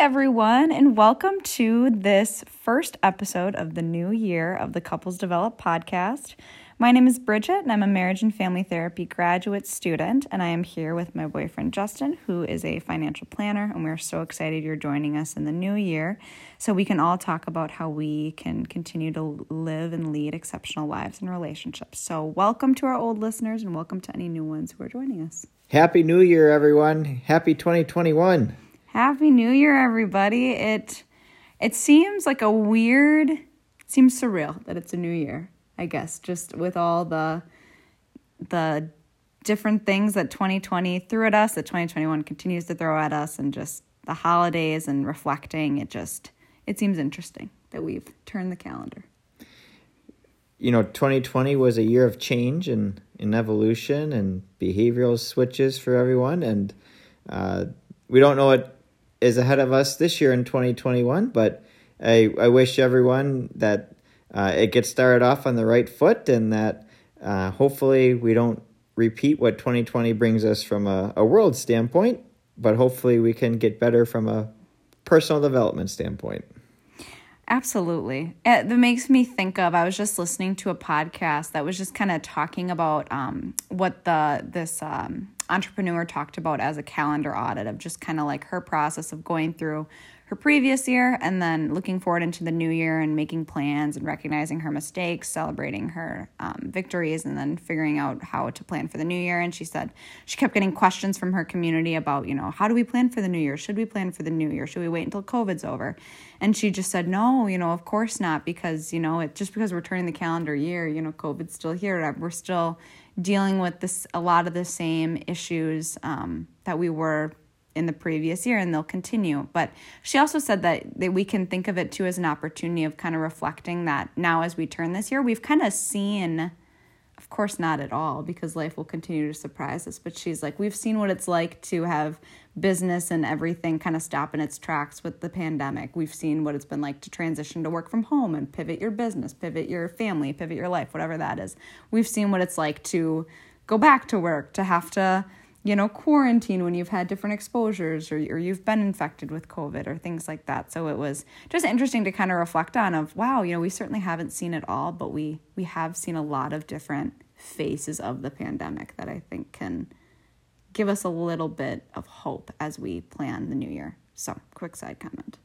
everyone, and welcome to this first episode of the new year of the Couples Develop podcast. My name is Bridget, and I'm a marriage and family therapy graduate student, and I am here with my boyfriend Justin, who is a financial planner, and we're so excited you're joining us in the new year so we can all talk about how we can continue to live and lead exceptional lives and relationships. So, welcome to our old listeners, and welcome to any new ones who are joining us. Happy New Year, everyone. Happy 2021. Happy New Year, everybody. It it seems like a weird seems surreal that it's a new year. I guess, just with all the the different things that 2020 threw at us, that 2021 continues to throw at us, and just the holidays and reflecting. It just it seems interesting that we've turned the calendar. You know, 2020 was a year of change and, and evolution and behavioral switches for everyone, and uh, we don't know what is ahead of us this year in 2021. But I I wish everyone that uh, it gets started off on the right foot and that uh, hopefully we don't repeat what 2020 brings us from a, a world standpoint, but hopefully we can get better from a personal development standpoint. Absolutely. It, that makes me think of I was just listening to a podcast that was just kind of talking about um, what the this um, entrepreneur talked about as a calendar audit of just kind of like her process of going through her previous year and then looking forward into the new year and making plans and recognizing her mistakes, celebrating her um, victories, and then figuring out how to plan for the new year. And she said she kept getting questions from her community about, you know, how do we plan for the new year? Should we plan for the new year? Should we wait until COVID's over? And she just said, no, you know, of course not, because, you know, it just because we're turning the calendar year, you know, COVID's still here. We're still dealing with this a lot of the same issues um, that we were in the previous year and they'll continue. But she also said that, that we can think of it too as an opportunity of kind of reflecting that now as we turn this year, we've kind of seen, of course, not at all because life will continue to surprise us. But she's like, we've seen what it's like to have business and everything kind of stop in its tracks with the pandemic. We've seen what it's been like to transition to work from home and pivot your business, pivot your family, pivot your life, whatever that is. We've seen what it's like to go back to work, to have to you know, quarantine when you've had different exposures or, or you've been infected with COVID or things like that. So it was just interesting to kind of reflect on of, wow, you know, we certainly haven't seen it all, but we, we have seen a lot of different faces of the pandemic that I think can give us a little bit of hope as we plan the new year. So quick side comment.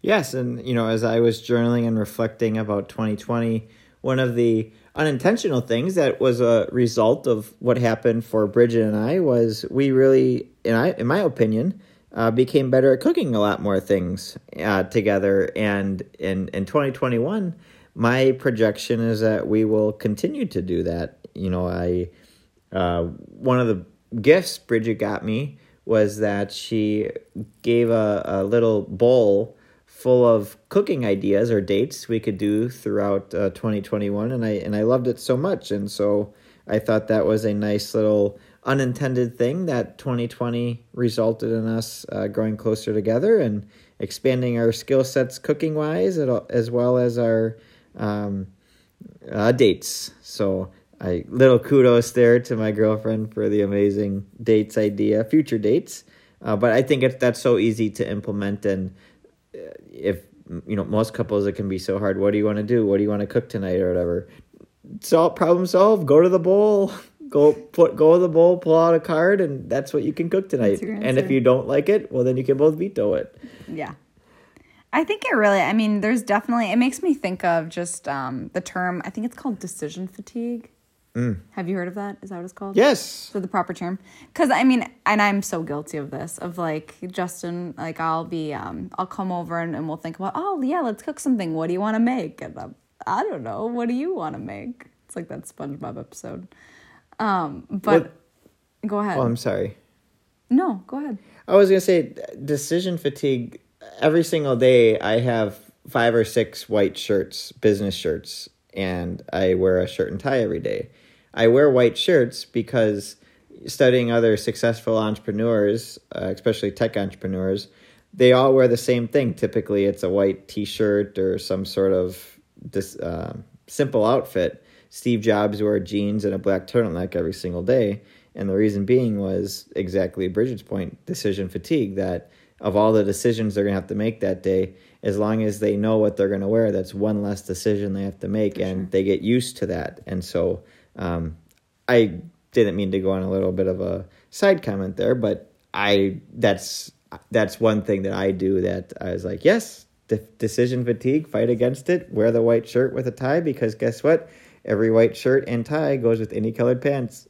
Yes. And, you know, as I was journaling and reflecting about 2020, one of the unintentional things that was a result of what happened for Bridget and I was we really, in I, in my opinion, uh, became better at cooking a lot more things uh, together. And in in 2021, my projection is that we will continue to do that. You know, I uh, one of the gifts Bridget got me was that she gave a, a little bowl full of cooking ideas or dates we could do throughout uh, 2021 and I and I loved it so much. And so I thought that was a nice little unintended thing that 2020 resulted in us uh, growing closer together and expanding our skill sets cooking wise as well as our um, uh, dates. So I little kudos there to my girlfriend for the amazing dates idea future dates. Uh, but I think it, that's so easy to implement and if you know most couples it can be so hard. What do you want to do? What do you want to cook tonight or whatever? Solve problem solve go to the bowl. Go put go to the bowl pull out a card and that's what you can cook tonight. And if you don't like it well then you can both veto it. Yeah. I think it really i mean there's definitely it makes me think of just um, the term i think it's called decision fatigue Mm. Have you heard of that? Is that what it's called? Yes. So the proper term. Because I mean, and I'm so guilty of this. Of like Justin, like I'll be, um, I'll come over and, and we'll think about, oh yeah, let's cook something. What do you want to make? And I'm, I don't know. What do you want to make? It's like that SpongeBob episode. Um, but what? go ahead. Oh, I'm sorry. No, go ahead. I was gonna say decision fatigue. Every single day, I have five or six white shirts, business shirts, and I wear a shirt and tie every day. I wear white shirts because studying other successful entrepreneurs, uh, especially tech entrepreneurs, they all wear the same thing. Typically, it's a white T-shirt or some sort of this uh, simple outfit. Steve Jobs wore jeans and a black turtleneck every single day, and the reason being was exactly Bridget's point: decision fatigue. That of all the decisions they're to have to make that day, as long as they know what they're going to wear, that's one less decision they have to make, For and sure. they get used to that. And so, um, I didn't mean to go on a little bit of a side comment there, but I that's that's one thing that I do that I was like, yes, de- decision fatigue, fight against it, wear the white shirt with a tie because guess what? Every white shirt and tie goes with any colored pants.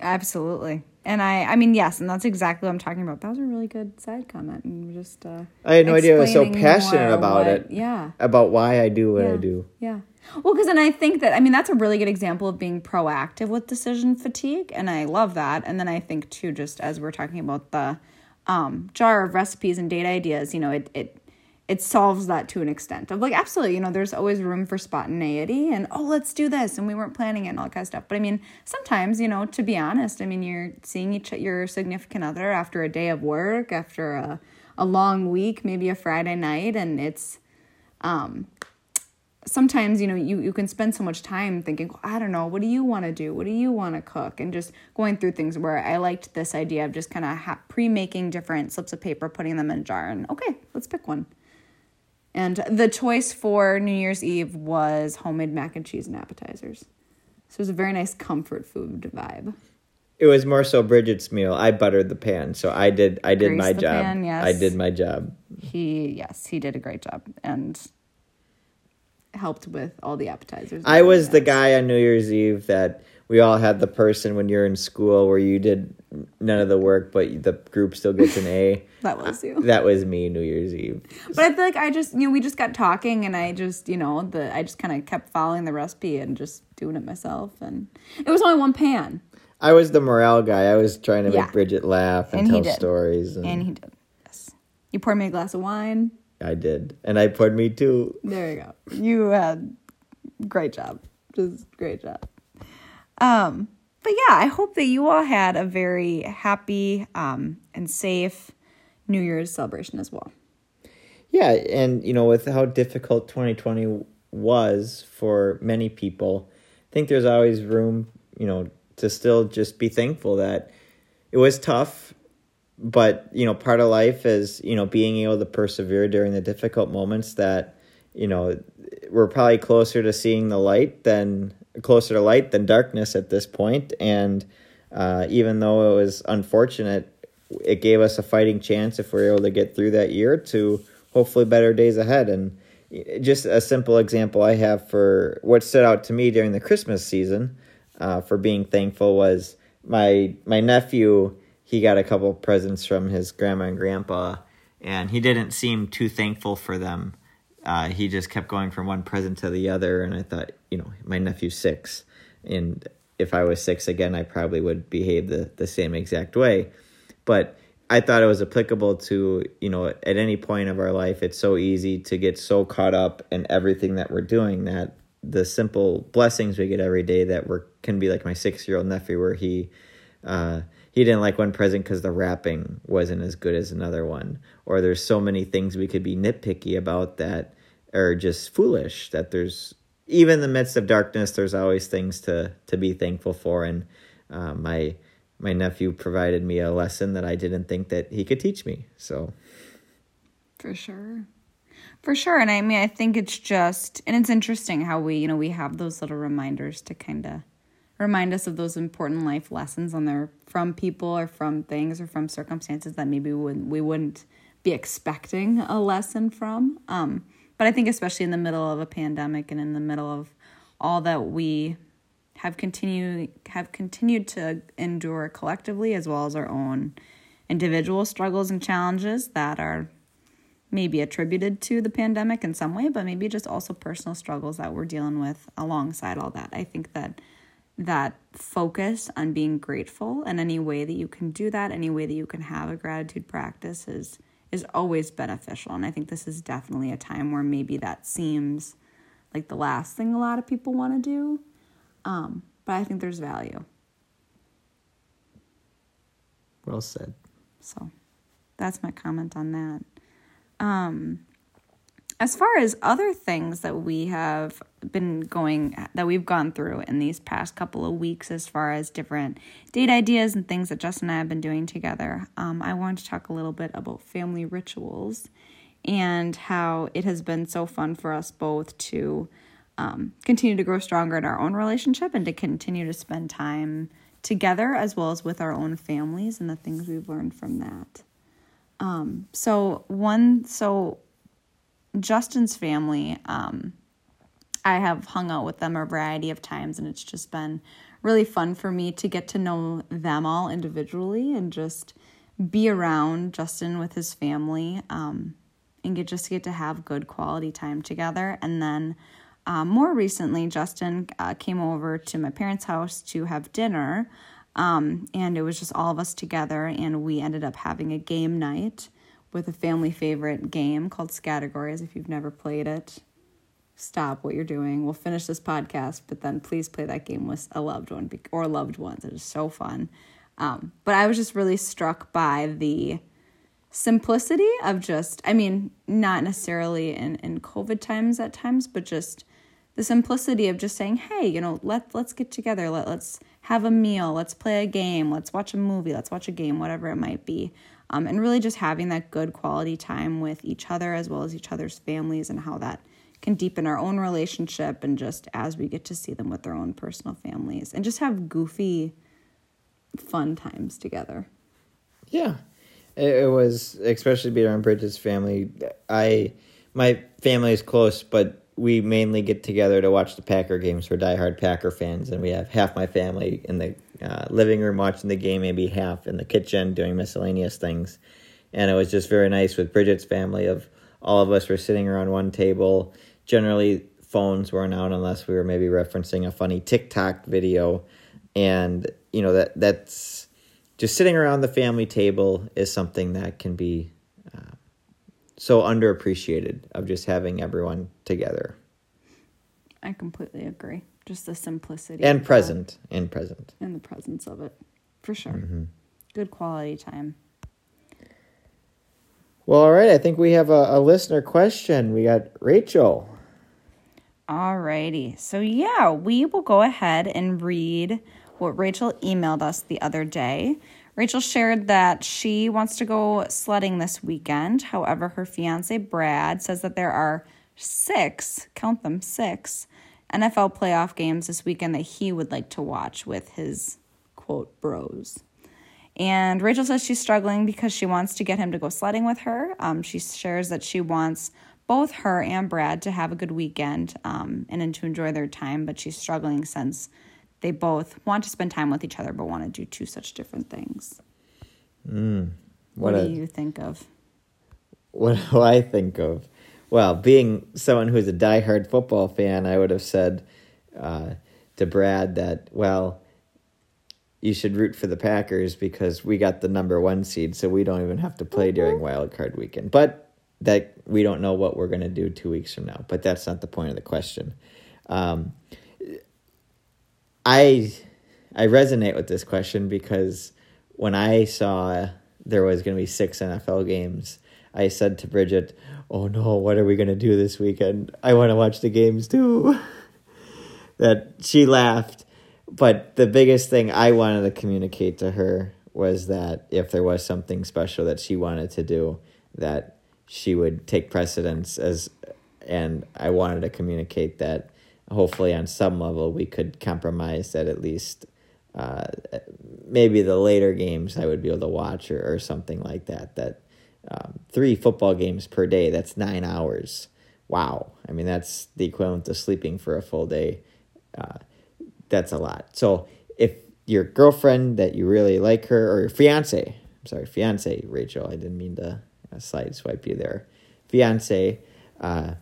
Absolutely. And I, I mean, yes, and that's exactly what I'm talking about. That was a really good side comment, and just. Uh, I had no idea I was so passionate about what, it. Yeah. About why I do what yeah. I do. Yeah. Well, because then I think that I mean that's a really good example of being proactive with decision fatigue, and I love that. And then I think too, just as we're talking about the um, jar of recipes and date ideas, you know, it it it solves that to an extent of like absolutely you know there's always room for spontaneity and oh let's do this and we weren't planning it and all that kind of stuff. But i mean sometimes you know to be honest i mean you're seeing each your significant other after a day of work after a, a long week maybe a friday night and it's um sometimes you know you, you can spend so much time thinking i don't know what do you want to do? What do you want to cook? and just going through things where i liked this idea of just kind of ha- pre-making different slips of paper putting them in a jar and okay let's pick one and the choice for New Year's Eve was homemade mac and cheese and appetizers. So it was a very nice comfort food vibe. It was more so Bridget's meal. I buttered the pan, so I did. I did Grease my job. Pan, yes. I did my job. He yes, he did a great job and helped with all the appetizers. I was the guy on New Year's Eve that we all had the person when you're in school where you did none of the work, but the group still gets an A. that was you. That was me, New Year's Eve. But I feel like I just, you know, we just got talking, and I just, you know, the I just kind of kept following the recipe and just doing it myself, and it was only one pan. I was the morale guy. I was trying to yeah. make Bridget laugh and, and tell stories, and... and he did. Yes, you poured me a glass of wine. I did, and I poured me too. There you go. You had great job. Just great job. Um, but yeah, I hope that you all had a very happy um, and safe New Year's celebration as well. Yeah, and you know, with how difficult 2020 was for many people, I think there's always room, you know, to still just be thankful that it was tough, but you know, part of life is, you know, being able to persevere during the difficult moments that, you know, we're probably closer to seeing the light than closer to light than darkness at this point, and uh, even though it was unfortunate, it gave us a fighting chance if we are able to get through that year to hopefully better days ahead. And just a simple example I have for what stood out to me during the Christmas season uh, for being thankful was my my nephew. He got a couple presents from his grandma and grandpa, and he didn't seem too thankful for them uh, he just kept going from one present to the other. And I thought, you know, my nephew's six. And if I was six again, I probably would behave the, the same exact way. But I thought it was applicable to, you know, at any point of our life, it's so easy to get so caught up in everything that we're doing that the simple blessings we get every day that were can be like my six year old nephew where he uh, he didn't like one present because the wrapping wasn't as good as another one. Or there's so many things we could be nitpicky about that are just foolish that there's even in the midst of darkness there's always things to to be thankful for. And uh, my my nephew provided me a lesson that I didn't think that he could teach me. So. For sure. For sure. And I mean I think it's just and it's interesting how we you know we have those little reminders to kind of remind us of those important life lessons on there from people or from things or from circumstances that maybe we wouldn't, we wouldn't be expecting a lesson from. Um, but I think especially in the middle of a pandemic and in the middle of all that we have continued have continued to endure collectively as well as our own individual struggles and challenges that are maybe attributed to the pandemic in some way, but maybe just also personal struggles that we're dealing with alongside all that. I think that that focus on being grateful and any way that you can do that, any way that you can have a gratitude practice is is always beneficial. And I think this is definitely a time where maybe that seems like the last thing a lot of people want to do. Um, but I think there's value. Well said. So that's my comment on that. Um, as far as other things that we have been going that we've gone through in these past couple of weeks as far as different date ideas and things that justin and i have been doing together um, i want to talk a little bit about family rituals and how it has been so fun for us both to um, continue to grow stronger in our own relationship and to continue to spend time together as well as with our own families and the things we've learned from that. Um, so one so Justin's family, um, I have hung out with them a variety of times, and it's just been really fun for me to get to know them all individually and just be around Justin with his family um, and get just get to have good quality time together. And then uh, more recently, Justin uh, came over to my parents' house to have dinner, um, and it was just all of us together, and we ended up having a game night with a family favorite game called Scattergories. If you've never played it, stop what you're doing. We'll finish this podcast, but then please play that game with a loved one or loved ones. It is so fun. Um, but I was just really struck by the simplicity of just, I mean, not necessarily in, in COVID times at times, but just the simplicity of just saying, hey, you know, let, let's get together. Let, let's have a meal. Let's play a game. Let's watch a movie. Let's watch a game, whatever it might be um, and really just having that good quality time with each other as well as each other's families and how that can deepen our own relationship and just as we get to see them with their own personal families and just have goofy fun times together yeah it, was especially being around bridget's family i my family is close but we mainly get together to watch the packer games we're diehard packer fans and we have half my family in the uh, living room watching the game, maybe half in the kitchen doing miscellaneous things. And it was just very nice with Bridget's family of all of us were sitting around one table. Generally, phones weren't out unless we were maybe referencing a funny TikTok video. And, you know, that that's just sitting around the family table is something that can be so underappreciated of just having everyone together. I completely agree just the simplicity and present and present and the presence of it for sure mm-hmm. good quality time well all right i think we have a, a listener question we got rachel Alrighty. So yeah, we will go ahead and read what Rachel emailed us the other day. Rachel shared that she wants to go sledding this weekend. However, her fiance Brad says that there are six, count them, six NFL playoff games this weekend that he would like to watch with his quote bros. And Rachel says she's struggling because she wants to get him to go sledding with her. Um, she shares that she wants both her and Brad to have a good weekend um, and to enjoy their time, but she's struggling since they both want to spend time with each other but want to do two such different things. Mm, what, what do a, you think of? What do I think of? well, being someone who's a diehard football fan, I would have said uh, to Brad that, well, you should root for the Packers because we got the number one seed, so we don't even have to play during mm-hmm. wild card weekend. But that we don't know what we're going to do two weeks from now. But that's not the point of the question. Um, I I resonate with this question because when I saw there was going to be six NFL games, I said to Bridget, oh no, what are we going to do this weekend? I want to watch the games too. that she laughed. But the biggest thing I wanted to communicate to her was that if there was something special that she wanted to do, that she would take precedence as and I wanted to communicate that hopefully on some level we could compromise that at least uh, maybe the later games I would be able to watch or, or something like that that um, three football games per day. That's nine hours. Wow. I mean, that's the equivalent to sleeping for a full day. Uh, that's a lot. So if your girlfriend that you really like her, or your fiance, I'm sorry, fiance, Rachel, I didn't mean to uh, side swipe you there. Fiance, uh,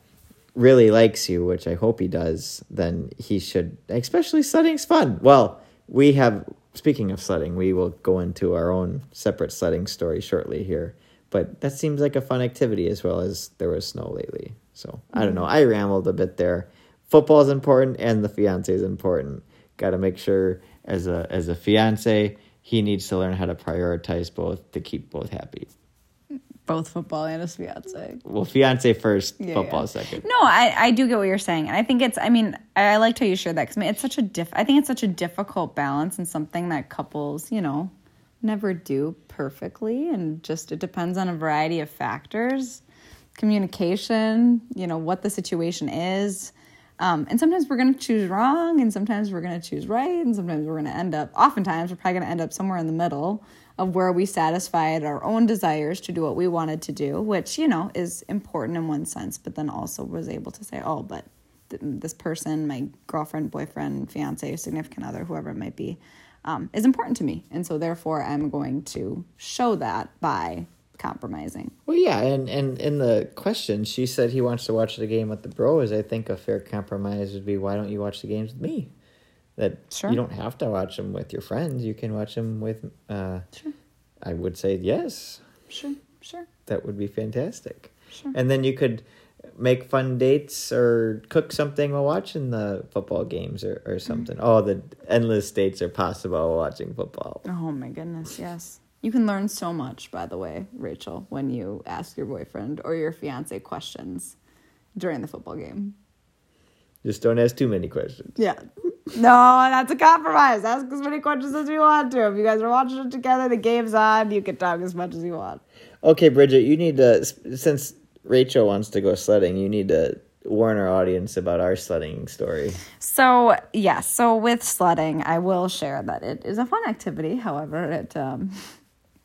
really likes you, which I hope he does, then he should, especially sledding's fun. Well, we have, speaking of sledding, we will go into our own separate sledding story shortly here but that seems like a fun activity as well as there was snow lately. So. I don't know. I rambled a bit there. Football is important and the fiance is important. Got to make sure as a as a fiance he needs to learn how to prioritize both to keep both happy. Both football and his fiance. Well, fiance first, Yeah, football yeah. second. No, I, I do get what you're saying. And I think it's, I mean, I, I liked how you shared that because I mean, it's such a diff, I think it's such a difficult balance and something that couples, you know, never do perfectly. And just, it depends on a variety of factors communication, you know, what the situation is. Um, and sometimes we're going to choose wrong, and sometimes we're going to choose right, and sometimes we're going to end up, oftentimes, we're probably going to end up somewhere in the middle of where we satisfied our own desires to do what we wanted to do, which, you know, is important in one sense, but then also was able to say, oh, but th- this person, my girlfriend, boyfriend, fiance, significant other, whoever it might be, um, is important to me. And so therefore, I'm going to show that by compromising. Well, yeah, and, and in the question, she said he wants to watch the game with the bros. I think a fair compromise would be, why don't you watch the games with me? That Sure. you don't have to watch them with your friends. You can watch them with. Uh, Sure. I would say yes. Sure, sure, That would be fantastic. sure. And then you could make fun dates or cook something while watching the football games or, or something. Oh, the endless dates are possible while watching football. Oh my goodness, yes. You can learn so much, by the way, Rachel, when you ask your boyfriend or your fiance questions during the football game. Just don't ask too many questions. Yeah. No, that's a compromise. Ask as many questions as you want to. If you guys are watching it together, the game's on, you can talk as much as you want. Okay, Bridget, you need to, since Rachel wants to go sledding, you need to warn our audience about our sledding story. So, yes, so with sledding, I will share that it is a fun activity. However, it um,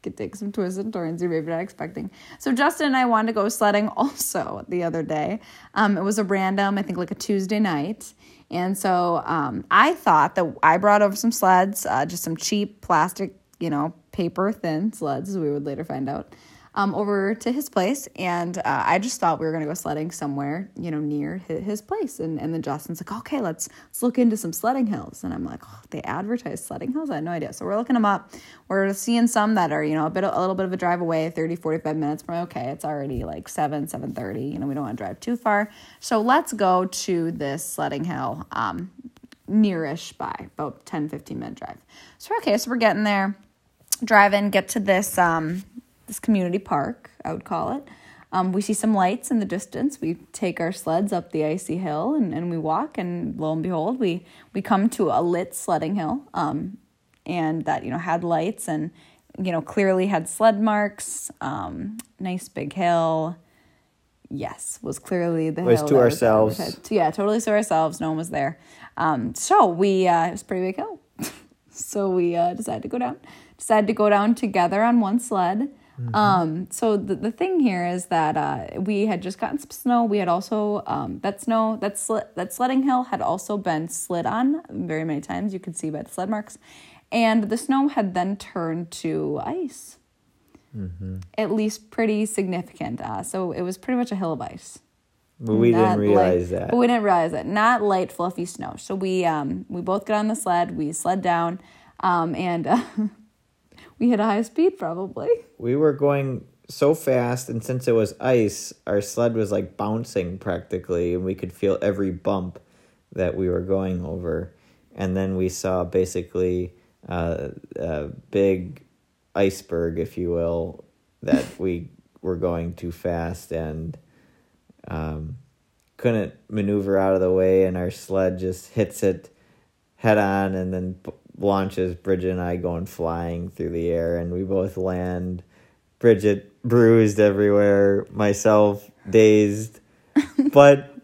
could take some twists and turns you're maybe not expecting. So, Justin and I wanted to go sledding also the other day. Um, it was a random, I think, like a Tuesday night. And so um, I thought that I brought over some sleds, uh, just some cheap plastic, you know, paper thin sleds, as we would later find out um, over to his place, and uh, I just thought we were gonna go sledding somewhere, you know, near his, his place. And and then Justin's like, okay, let's let's look into some sledding hills. And I'm like, oh, they advertise sledding hills. I had no idea. So we're looking them up. We're seeing some that are you know a bit a little bit of a drive away, 30, 45 minutes. We're okay, it's already like seven, seven thirty. You know, we don't want to drive too far. So let's go to this sledding hill. Um, nearish by about 10 15 minute drive so okay so we're getting there driving get to this um this community park, I would call it. Um, we see some lights in the distance. We take our sleds up the icy hill and, and we walk, and lo and behold, we we come to a lit sledding hill, um, and that you know had lights and you know clearly had sled marks. Um, nice big hill. Yes, was clearly the Was hill to ourselves. Yeah, totally to ourselves. No one was there. Um, so we uh, it was a pretty big hill. so we uh, decided to go down. Decided to go down together on one sled. Um, so the, the thing here is that uh, we had just gotten some snow. We had also um, that snow that sli- that sledding hill had also been slid on very many times. You could see by the sled marks, and the snow had then turned to ice. At least pretty significant. Uh, so it was pretty much a hill of ice. But we Not didn't realize light- that. But we didn't realize that. Not light, fluffy snow. So we um we both got on the sled. We sled down, um and uh, we hit a high speed probably. we were going so fast and since it was ice our sled was like bouncing practically and we could feel every bump that we were going over and then we saw basically uh, a big iceberg if you will that we were going too fast and um, couldn't maneuver out of the way and our sled just hits it head on and then launches Bridget and I going flying through the air and we both land. Bridget bruised everywhere, myself dazed. but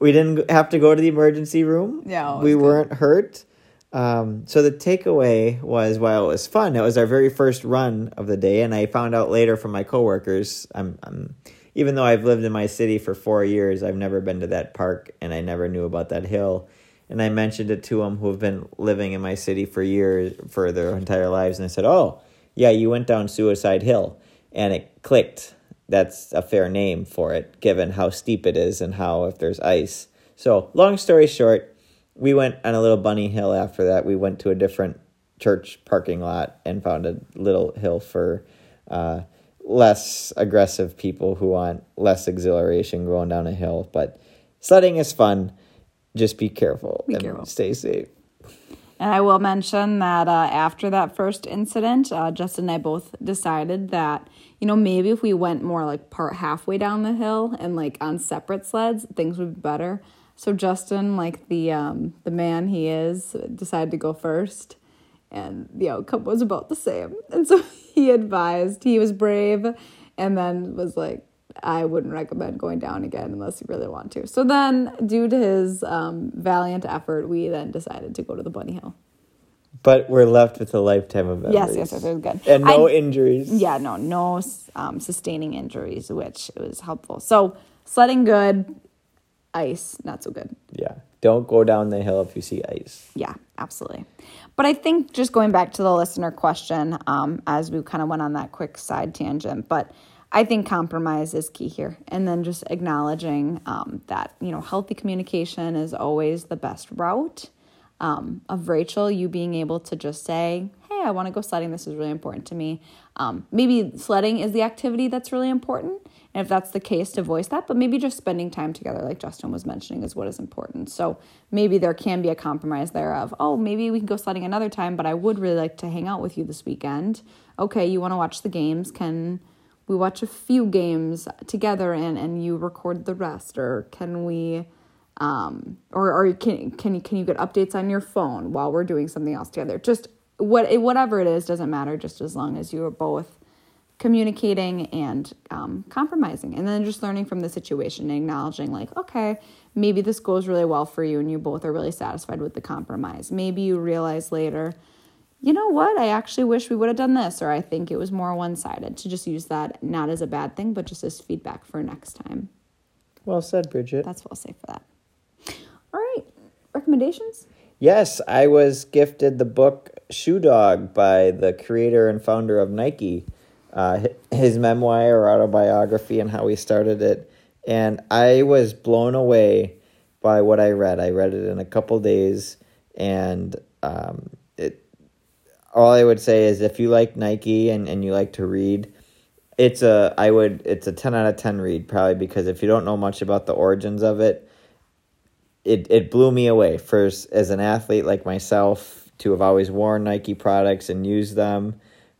we didn't have to go to the emergency room. Yeah, we good. weren't hurt. Um, so the takeaway was while it was fun, it was our very first run of the day, and I found out later from my coworkers. I'm, I'm even though I've lived in my city for four years, I've never been to that park, and I never knew about that hill. And I mentioned it to them who have been living in my city for years, for their entire lives, and I said, "Oh, yeah, you went down Suicide Hill," and it clicked. That's a fair name for it, given how steep it is and how if there's ice. So, long story short, we went on a little bunny hill after that. We went to a different church parking lot and found a little hill for uh, less aggressive people who want less exhilaration going down a hill. But sledding is fun. Just be careful Be and careful. stay safe. And I will mention that uh, after that first incident, uh, Justin and I both decided that, you know, maybe if we went more like part halfway down the hill and like on separate sleds, things would be better. So Justin, like the um, the man he is, decided to go first, and the outcome was about the same. And so he advised he was brave, and then was like, I wouldn't recommend going down again unless you really want to. So then, due to his um, valiant effort, we then decided to go to the Bunny Hill. But we're left with a lifetime of Yes, memories. yes, yes, it was good. And no I- injuries. Yeah, no, no um, sustaining injuries, which was helpful. So sledding good, ice not so good. Yeah. Don't go down the hill if you see ice. Yeah, absolutely. But I think just going back to the listener question, um, as we kind of went on that quick side tangent, but I think compromise is key here. And then just acknowledging um, that, you know, healthy communication is always the best route. Um, of Rachel, you being able to just say, hey, I want to go sledding. This is really important to me. Um, maybe sledding is the activity that's really important. And if that's the case, to voice that, but maybe just spending time together, like Justin was mentioning, is what is important. So maybe there can be a compromise there of, oh, maybe we can go sledding another time, but I would really like to hang out with you this weekend. Okay, you want to watch the games? Can we watch a few games together and, and you record the rest? Or can we, um, or, or can, can, you, can you get updates on your phone while we're doing something else together? Just what, whatever it is, doesn't matter, just as long as you are both communicating and um, compromising and then just learning from the situation and acknowledging like okay maybe this goes really well for you and you both are really satisfied with the compromise maybe you realize later you know what i actually wish we would have done this or i think it was more one-sided to just use that not as a bad thing but just as feedback for next time Well said, Bridget. that's what i'll say for that all right recommendations Yes, I was gifted the book Shoe Dog by the creator and founder of Nike. Uh, his memoir or autobiography and how he started it. And I was blown away by what I read. I read it in a couple days, and um. All I would say is if you like Nike and, and you like to read, it's a I would it's a ten out of ten read probably because if you don't know much about the origins of it, it it blew me away. First, as an athlete like myself, to have always worn Nike products and used them,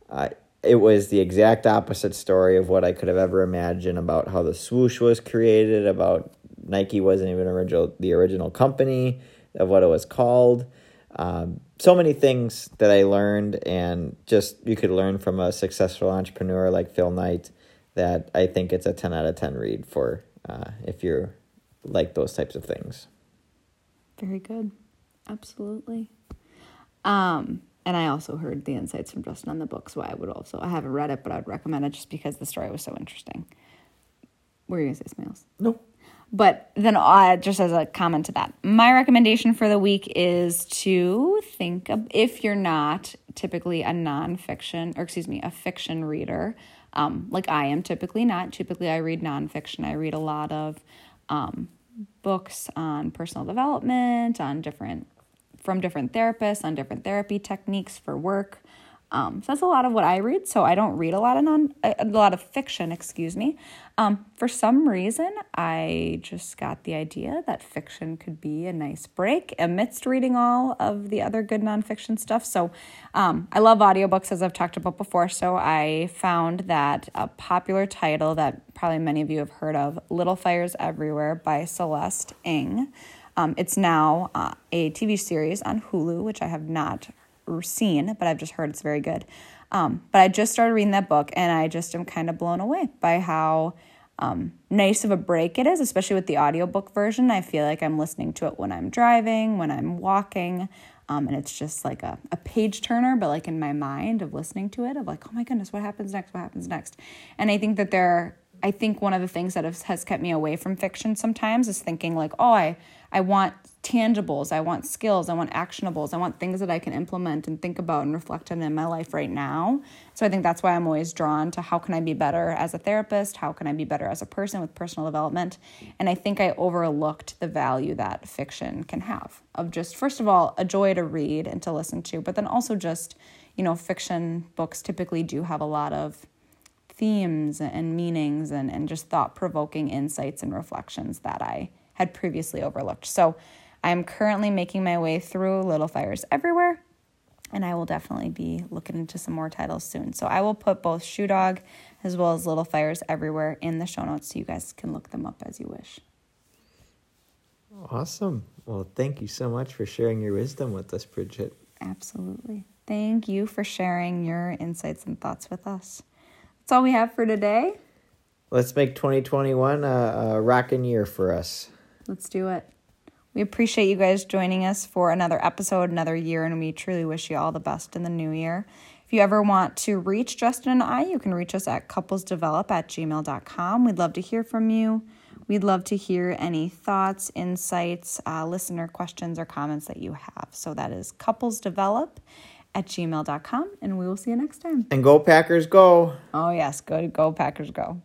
uh, it was the exact opposite story of what I could have ever imagined about how the swoosh was created, about Nike wasn't even original the original company of what it was called. Um, so many things that I learned, and just you could learn from a successful entrepreneur like Phil Knight. That I think it's a ten out of ten read for uh, if you're like those types of things. Very good. Absolutely. Um, and I also heard the insights from Justin on the book, so I would also I haven't read it, but I'd recommend it just because the story was so interesting. Were you gonna say, Smiles? No. But then, uh, just as a comment to that, my recommendation for the week is to think of, if you're not typically a nonfiction, or excuse me, a fiction reader, um, like I am typically not. Typically, I read nonfiction. I read a lot of um, books on personal development, on different from different therapists, on different therapy techniques for work. Um, so that's a lot of what I read. So I don't read a lot of non, a, lot of fiction, excuse me. Um, for some reason, I just got the idea that fiction could be a nice break amidst reading all of the other good nonfiction stuff. So um, I love audiobooks, as I've talked about before. So I found that a popular title that probably many of you have heard of, Little Fires Everywhere by Celeste Ng. Um, it's now uh, a TV series on Hulu, which I have not seen, but I've just heard it's very good. Um, but I just started reading that book, and I just am kind of blown away by how um, nice of a break it is, especially with the audiobook version. I feel like I'm listening to it when I'm driving, when I'm walking, um, and it's just like a, a page turner, but like in my mind of listening to it, of like, oh my goodness, what happens next? What happens next? And I think that there, I think one of the things that has, kept me away from fiction sometimes is thinking like, oh, I, I want tangibles, I want skills, I want actionables, I want things that I can implement and think about and reflect on in my life right now. So I think that's why I'm always drawn to how can I be better as a therapist? How can I be better as a person with personal development? And I think I overlooked the value that fiction can have of just, first of all, a joy to read and to listen to, but then also just, you know, fiction books typically do have a lot of themes and meanings and, and just thought provoking insights and reflections that I had previously overlooked. So I'm currently making my way through Little Fires Everywhere, and I will definitely be looking into some more titles soon. So I will put both Shoe Dog as well as Little Fires Everywhere in the show notes so you guys can look them up as you wish. Awesome. Well, thank you so much for sharing your wisdom with us, Bridget. Absolutely. Thank you for sharing your insights and thoughts with us. That's all we have for today. Let's make 2021 a, a rocking year for us. Let's do it. We appreciate you guys joining us for another episode, another year, and we truly wish you all the best in the new year. If you ever want to reach Justin and I, you can reach us at couplesdevelop at gmail.com. We'd love to hear from you. We'd love to hear any thoughts, insights, uh, listener questions, or comments that you have. So that is couplesdevelop at gmail.com, and we will see you next time. And go Packers, go! Oh, yes, go, go Packers, go.